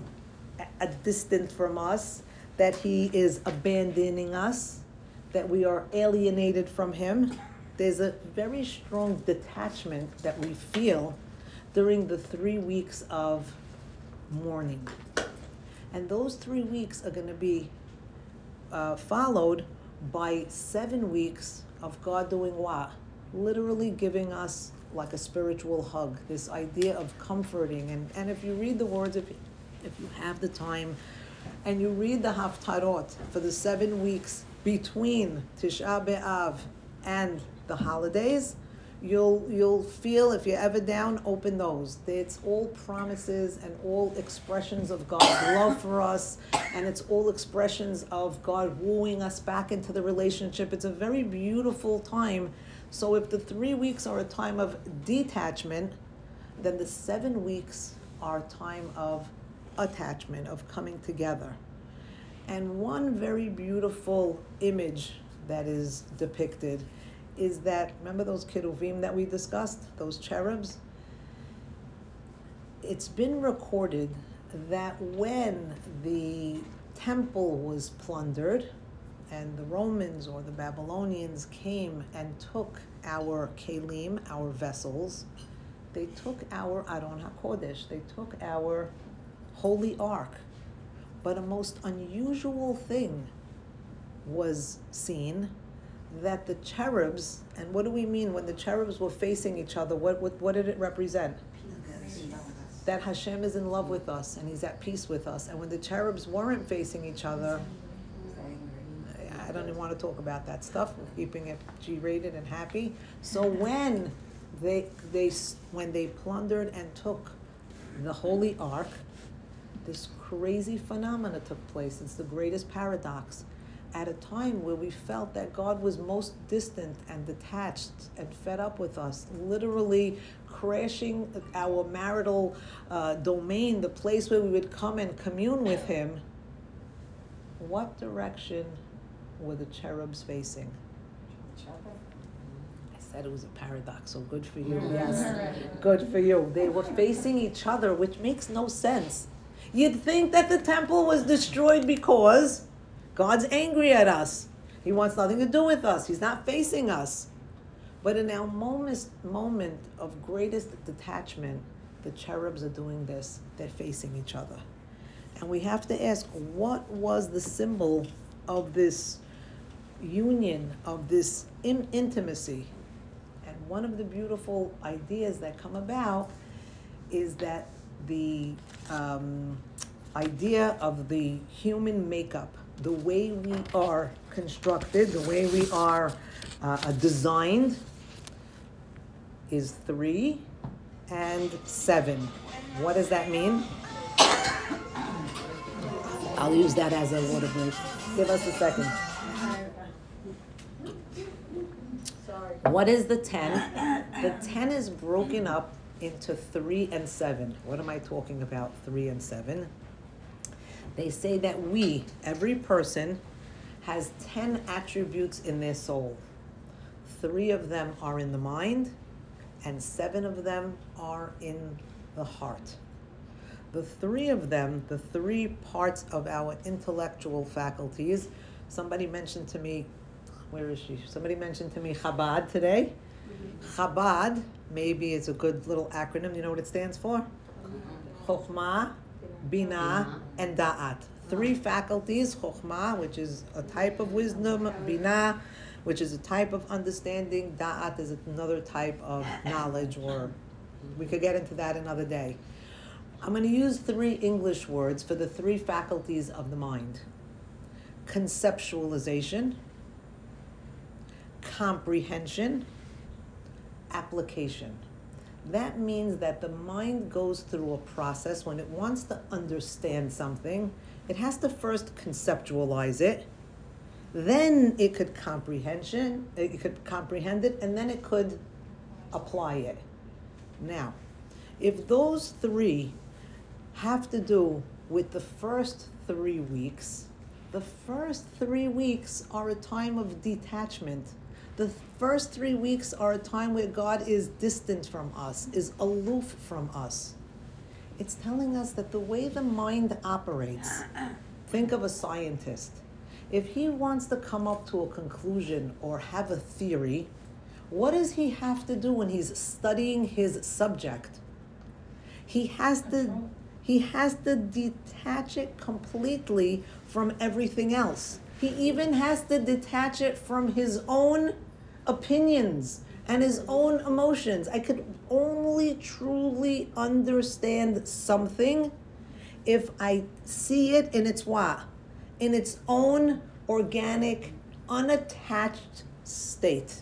a distant from us, that He is abandoning us that we are alienated from Him. There's a very strong detachment that we feel during the three weeks of mourning. And those three weeks are going to be uh, followed by seven weeks of God doing what? Literally giving us like a spiritual hug, this idea of comforting. And, and if you read the words, if, if you have the time, and you read the Haftarot for the seven weeks between Tisha B'Av and the holidays, you'll you'll feel if you're ever down, open those. It's all promises and all expressions of God's love for us, and it's all expressions of God wooing us back into the relationship. It's a very beautiful time. So if the three weeks are a time of detachment, then the seven weeks are a time of attachment, of coming together. And one very beautiful image that is depicted is that, remember those keruvim that we discussed, those cherubs? It's been recorded that when the temple was plundered and the Romans or the Babylonians came and took our kelim, our vessels, they took our Aron HaKodesh, they took our holy ark but a most unusual thing was seen that the cherubs, and what do we mean when the cherubs were facing each other? What, what, what did it represent? That Hashem is in love with us and He's at peace with us. And when the cherubs weren't facing each other, Don't want to talk about that stuff. We're keeping it G-rated and happy. So when they they when they plundered and took the holy ark, this crazy phenomena took place. It's the greatest paradox. At a time where we felt that God was most distant and detached and fed up with us, literally crashing our marital uh, domain, the place where we would come and commune with Him, What direction were the cherubs facing? I said it was a paradox, so good for you. Yes, good for you. They were facing each other, which makes no sense. You'd think that the temple was destroyed because God's angry at us. He wants nothing to do with us. He's not facing us. But in our moment, moment of greatest detachment, the cherubs are doing this. They're facing each other. And we have to ask what was the symbol of this union, of this in- intimacy? And one of the beautiful ideas that come about is that the um, idea of the human makeup, the way we are constructed, the way we are uh, designed, is three and seven. What does that mean? I'll use that as a water break. Give us a second. What is the 10? The 10 is broken up into 3 and 7. What am I talking about, 3 and 7? They say that we, every person, has 10 attributes in their soul. Three of them are in the mind, and seven of them are in the heart. The three of them, the three parts of our intellectual faculties, somebody mentioned to me, where is she? Somebody mentioned to me Chabad today. Mm-hmm. Chabad, maybe it's a good little acronym. You know what it stands for? Chokhmah, Bina, and Da'at. Three faculties, Chokhmah, which is a type of wisdom, Bina, which is a type of understanding, Da'at is another type of knowledge, or we could get into that another day. I'm going to use three English words for the three faculties of the mind conceptualization, comprehension, application. That means that the mind goes through a process when it wants to understand something, it has to first conceptualize it. Then it could comprehension, it could comprehend it, and then it could apply it. Now, if those three have to do with the first three weeks, the first three weeks are a time of detachment. The first three weeks are a time where God is distant from us, is aloof from us. It's telling us that the way the mind operates, think of a scientist. If he wants to come up to a conclusion or have a theory, what does he have to do when he's studying his subject? He has to he has to detach it completely from everything else. He even has to detach it from his own opinions and his own emotions. I could only truly understand something if I see it in its what? In its own organic, unattached state.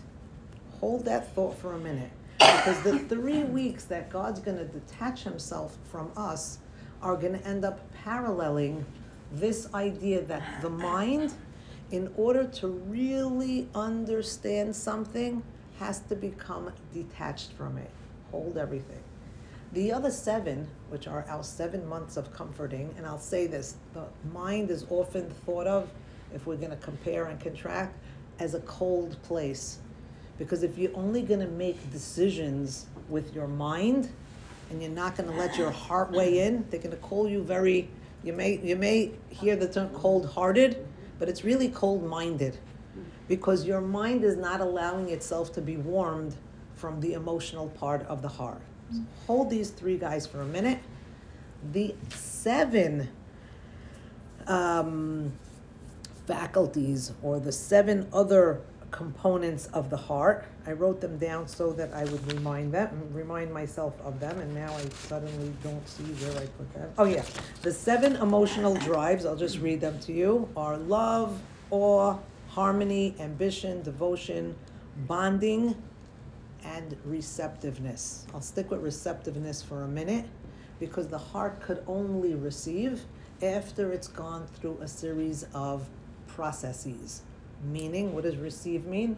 Hold that thought for a minute. Because the three weeks that God's going to detach himself from us are going to end up paralleling this idea that the mind, in order to really understand something, has to become detached from it. Hold everything. The other seven, which are our seven months of comforting, and I'll say this the mind is often thought of, if we're going to compare and contract, as a cold place. Because if you're only going to make decisions with your mind, and you're not going to let your heart weigh in. They're going to call you very. You may you may hear the term cold-hearted, but it's really cold-minded, because your mind is not allowing itself to be warmed from the emotional part of the heart. So hold these three guys for a minute. The seven um, faculties, or the seven other components of the heart. I wrote them down so that I would remind them, remind myself of them, and now I suddenly don't see where I put them. Oh yeah, the seven emotional drives. I'll just read them to you. Are love, awe, harmony, ambition, devotion, bonding, and receptiveness. I'll stick with receptiveness for a minute because the heart could only receive after it's gone through a series of processes. Meaning, what does receive mean?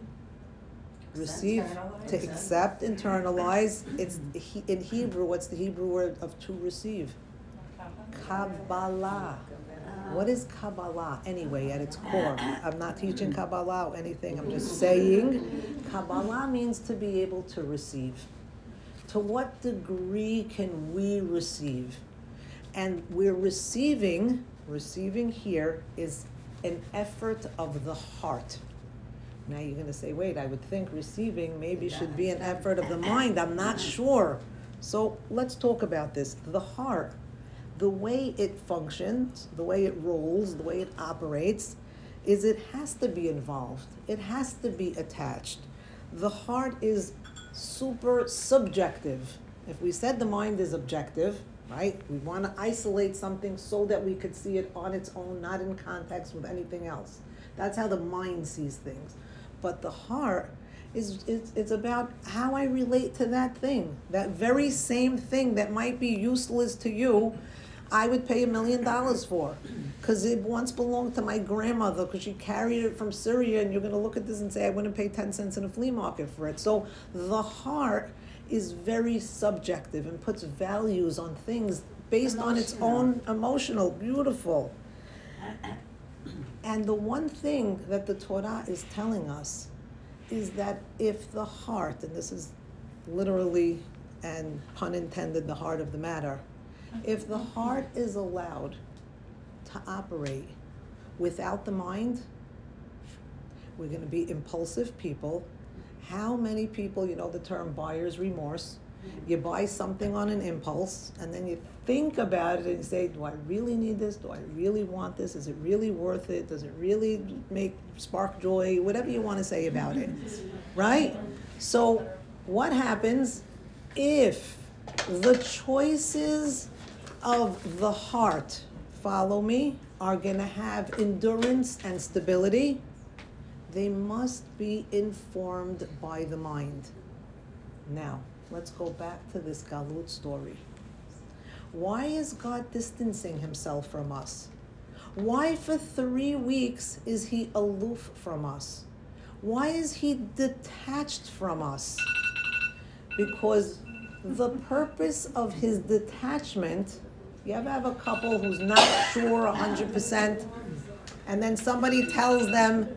Receive, to accept, internalize. It's he- in Hebrew. What's the Hebrew word of to receive? Kabbalah. What is Kabbalah anyway at its core? I'm not teaching Kabbalah or anything, I'm just saying Kabbalah means to be able to receive. To what degree can we receive? And we're receiving, receiving here is an effort of the heart. Now you're going to say, wait, I would think receiving maybe should be an effort of the mind. I'm not sure. So let's talk about this. The heart, the way it functions, the way it rolls, the way it operates, is it has to be involved, it has to be attached. The heart is super subjective. If we said the mind is objective, right? We want to isolate something so that we could see it on its own, not in context with anything else. That's how the mind sees things. But the heart is it's, it's about how I relate to that thing. That very same thing that might be useless to you, I would pay a million dollars for. Because it once belonged to my grandmother, because she carried it from Syria, and you're going to look at this and say, I wouldn't pay 10 cents in a flea market for it. So the heart is very subjective and puts values on things based on its own emotional, beautiful. And the one thing that the Torah is telling us is that if the heart, and this is literally and pun intended, the heart of the matter, if the heart is allowed to operate without the mind, we're going to be impulsive people. How many people, you know the term buyer's remorse? You buy something on an impulse and then you think about it and say, Do I really need this? Do I really want this? Is it really worth it? Does it really make spark joy? Whatever you want to say about it. Right? So, what happens if the choices of the heart, follow me, are going to have endurance and stability? They must be informed by the mind. Now, let's go back to this Galut story. Why is God distancing himself from us? Why, for three weeks, is he aloof from us? Why is he detached from us? Because the purpose of his detachment, you ever have a couple who's not sure 100%, and then somebody tells them,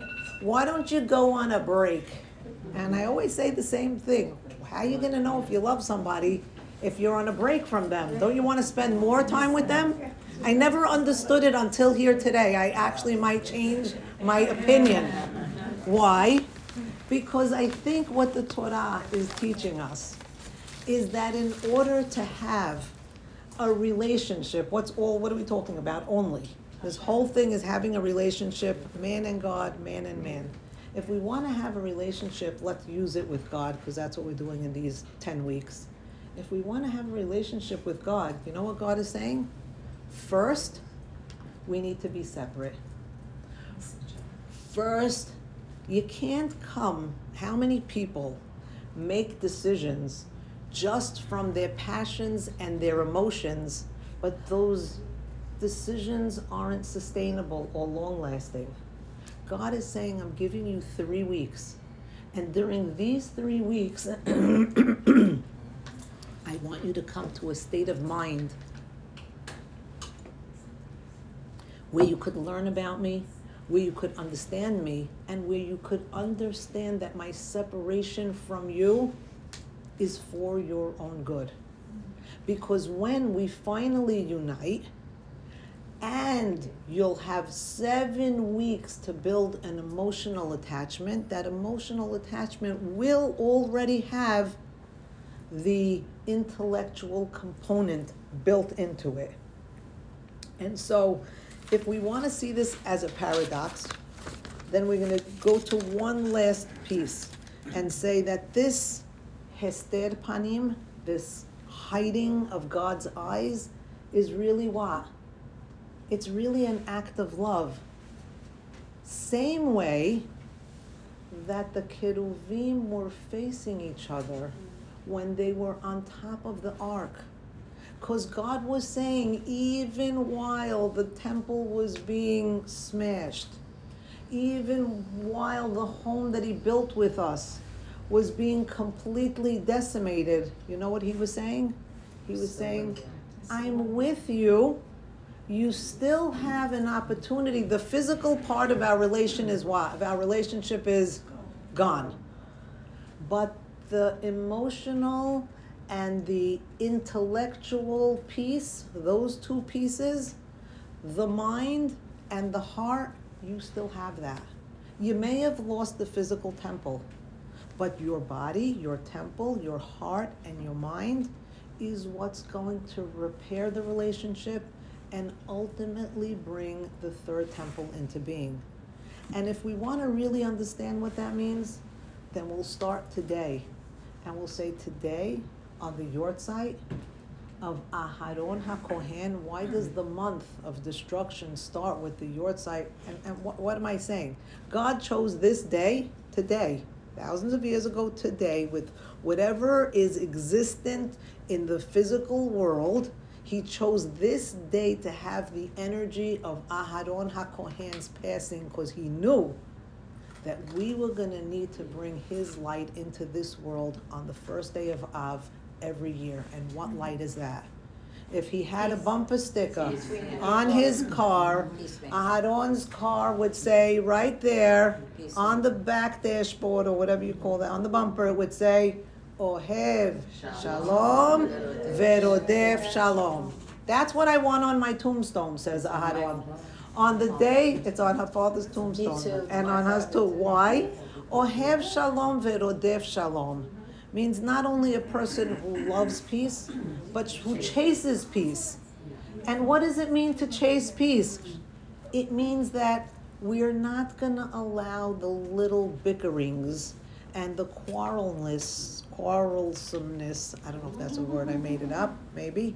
Why don't you go on a break? And I always say the same thing. How are you going to know if you love somebody if you're on a break from them? Don't you want to spend more time with them? I never understood it until here today. I actually might change my opinion. Why? Because I think what the Torah is teaching us is that in order to have a relationship, what's all, what are we talking about? Only. This whole thing is having a relationship, man and God, man and man. If we want to have a relationship, let's use it with God because that's what we're doing in these 10 weeks. If we want to have a relationship with God, you know what God is saying? First, we need to be separate. First, you can't come. How many people make decisions just from their passions and their emotions, but those decisions aren't sustainable or long lasting? God is saying, I'm giving you three weeks. And during these three weeks, I want you to come to a state of mind where you could learn about me, where you could understand me, and where you could understand that my separation from you is for your own good. Because when we finally unite, and you'll have seven weeks to build an emotional attachment. That emotional attachment will already have the intellectual component built into it. And so, if we want to see this as a paradox, then we're going to go to one last piece and say that this hester panim, this hiding of God's eyes, is really what? It's really an act of love. Same way that the Keruvim were facing each other when they were on top of the ark. Because God was saying, even while the temple was being smashed, even while the home that He built with us was being completely decimated, you know what He was saying? He was saying, I'm with you you still have an opportunity. The physical part of our relation is what? Of our relationship is gone. But the emotional and the intellectual piece, those two pieces, the mind and the heart, you still have that. You may have lost the physical temple, but your body, your temple, your heart, and your mind is what's going to repair the relationship and ultimately bring the third temple into being. And if we want to really understand what that means, then we'll start today. And we'll say today on the Yortzeit of Aharon HaKohen, why does the month of destruction start with the Yortzeit? And, and what, what am I saying? God chose this day, today, thousands of years ago today, with whatever is existent in the physical world, he chose this day to have the energy of Aharon HaKohen's passing because he knew that we were going to need to bring his light into this world on the first day of Av every year. And what light is that? If he had a bumper sticker on his car, Aharon's car would say right there on the back dashboard or whatever you call that, on the bumper, it would say, Ohev Shalom Verodef Shalom. That's what I want on my tombstone, says Aharon. On the day, it's on her father's tombstone, and on hers too. Why? Ohev Shalom Verodef Shalom means not only a person who loves peace, but who chases peace. And what does it mean to chase peace? It means that we're not going to allow the little bickerings and the quarrelness, quarrelsomeness, I don't know if that's a word, I made it up, maybe.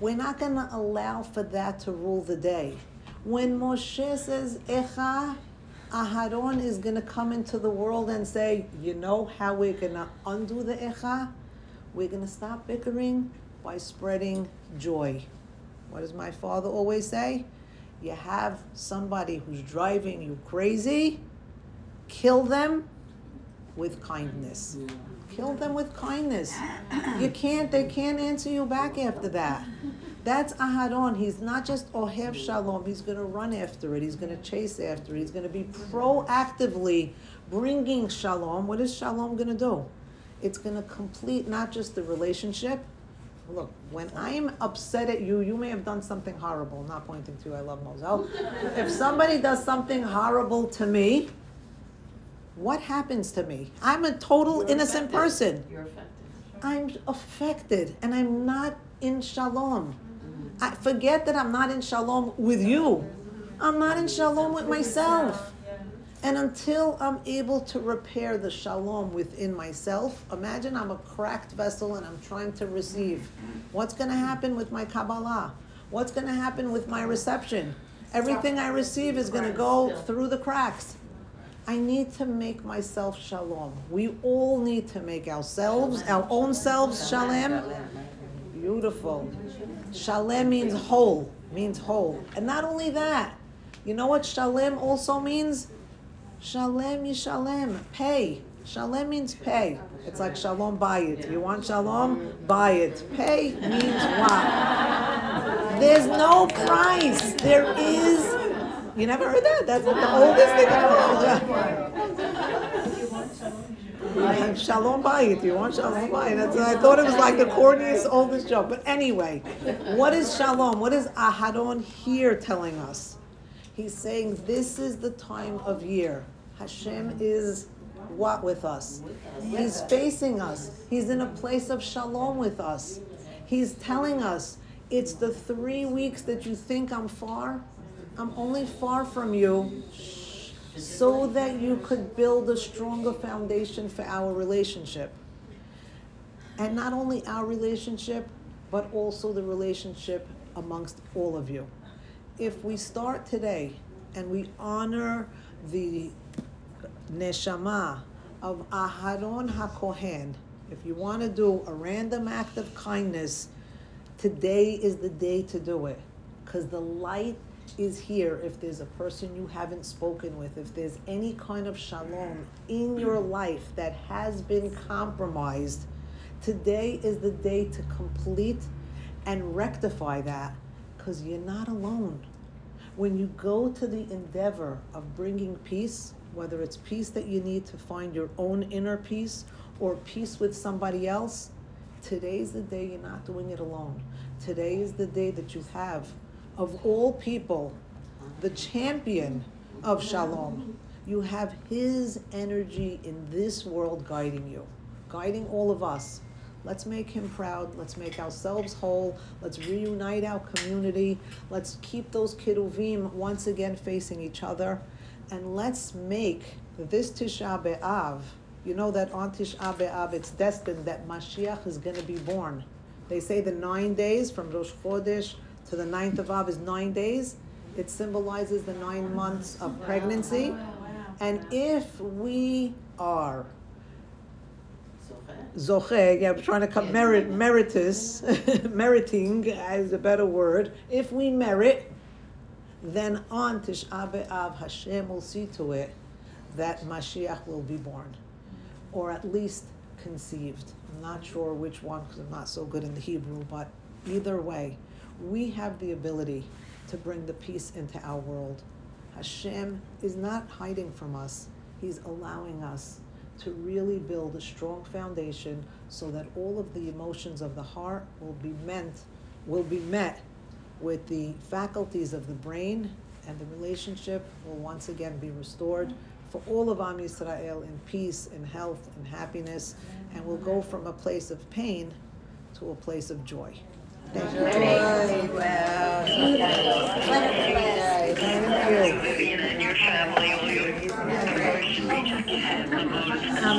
We're not going to allow for that to rule the day. When Moshe says, Echa, Aharon is going to come into the world and say, you know how we're going to undo the Echa? We're going to stop bickering by spreading joy. What does my father always say? You have somebody who's driving you crazy, kill them with kindness. Kill them with kindness. You can't, they can't answer you back after that. That's Aharon. He's not just Ohev Shalom. He's going to run after it. He's going to chase after it. He's going to be proactively bringing Shalom. What is Shalom going to do? It's going to complete not just the relationship. Look, when I'm upset at you, you may have done something horrible. Not pointing to you. I love Moselle. if somebody does something horrible to me, what happens to me? I'm a total You're innocent affected. person. You're affected. I'm affected and I'm not in shalom. Mm-hmm. I forget that I'm not in shalom with you. I'm not in shalom with myself. And until I'm able to repair the shalom within myself, imagine I'm a cracked vessel and I'm trying to receive. What's going to happen with my Kabbalah? What's going to happen with my reception? Everything I receive is going to go through the cracks. I need to make myself shalom. We all need to make ourselves, our own selves, shalom. Beautiful. Shalem means whole, means whole. And not only that, you know what shalem also means? Shalem yishalem, pay. Shalem means pay. It's like shalom, buy it. You want shalom? Buy it. Pay means what? There's no price. There is. You never heard that? That's the oldest thing in the world. I have shalom bayit. You want shalom bayit? That's, I thought it was like the corniest, oldest joke. But anyway, what is shalom? What is Aharon here telling us? He's saying this is the time of year. Hashem is what with us? He's facing us. He's in a place of shalom with us. He's telling us it's the three weeks that you think I'm far. I'm only far from you so that you could build a stronger foundation for our relationship. And not only our relationship, but also the relationship amongst all of you. If we start today and we honor the neshama of Aharon HaKohen, if you want to do a random act of kindness, today is the day to do it. Because the light is here if there's a person you haven't spoken with, if there's any kind of shalom in your mm. life that has been compromised, today is the day to complete and rectify that because you're not alone. When you go to the endeavor of bringing peace, whether it's peace that you need to find your own inner peace or peace with somebody else, today's the day you're not doing it alone. Today is the day that you have, of all people, the champion of shalom. You have his energy in this world guiding you, guiding all of us. Let's make him proud. Let's make ourselves whole. Let's reunite our community. Let's keep those keruvim once again facing each other. And let's make this Tisha B'Av, you know that on Tisha B'Av it's destined that Mashiach is going to be born. They say the nine days from Rosh Chodesh to the ninth of Av is nine days. It symbolizes the nine months of pregnancy. And if we are zoche, yeah, I'm trying to come merit, meritus, meriting is a better word. If we merit, then on Tisha B'Av, Hashem will see to it that Mashiach will be born, or at least conceived. I'm not sure which one because I'm not so good in the Hebrew, but either way, we have the ability to bring the peace into our world. Hashem is not hiding from us, He's allowing us to really build a strong foundation so that all of the emotions of the heart will be meant, will be met with the faculties of the brain, and the relationship will once again be restored for all of Am Yisrael in peace, in health, in happiness, and we'll go from a place of pain to a place of joy. Thank you. All your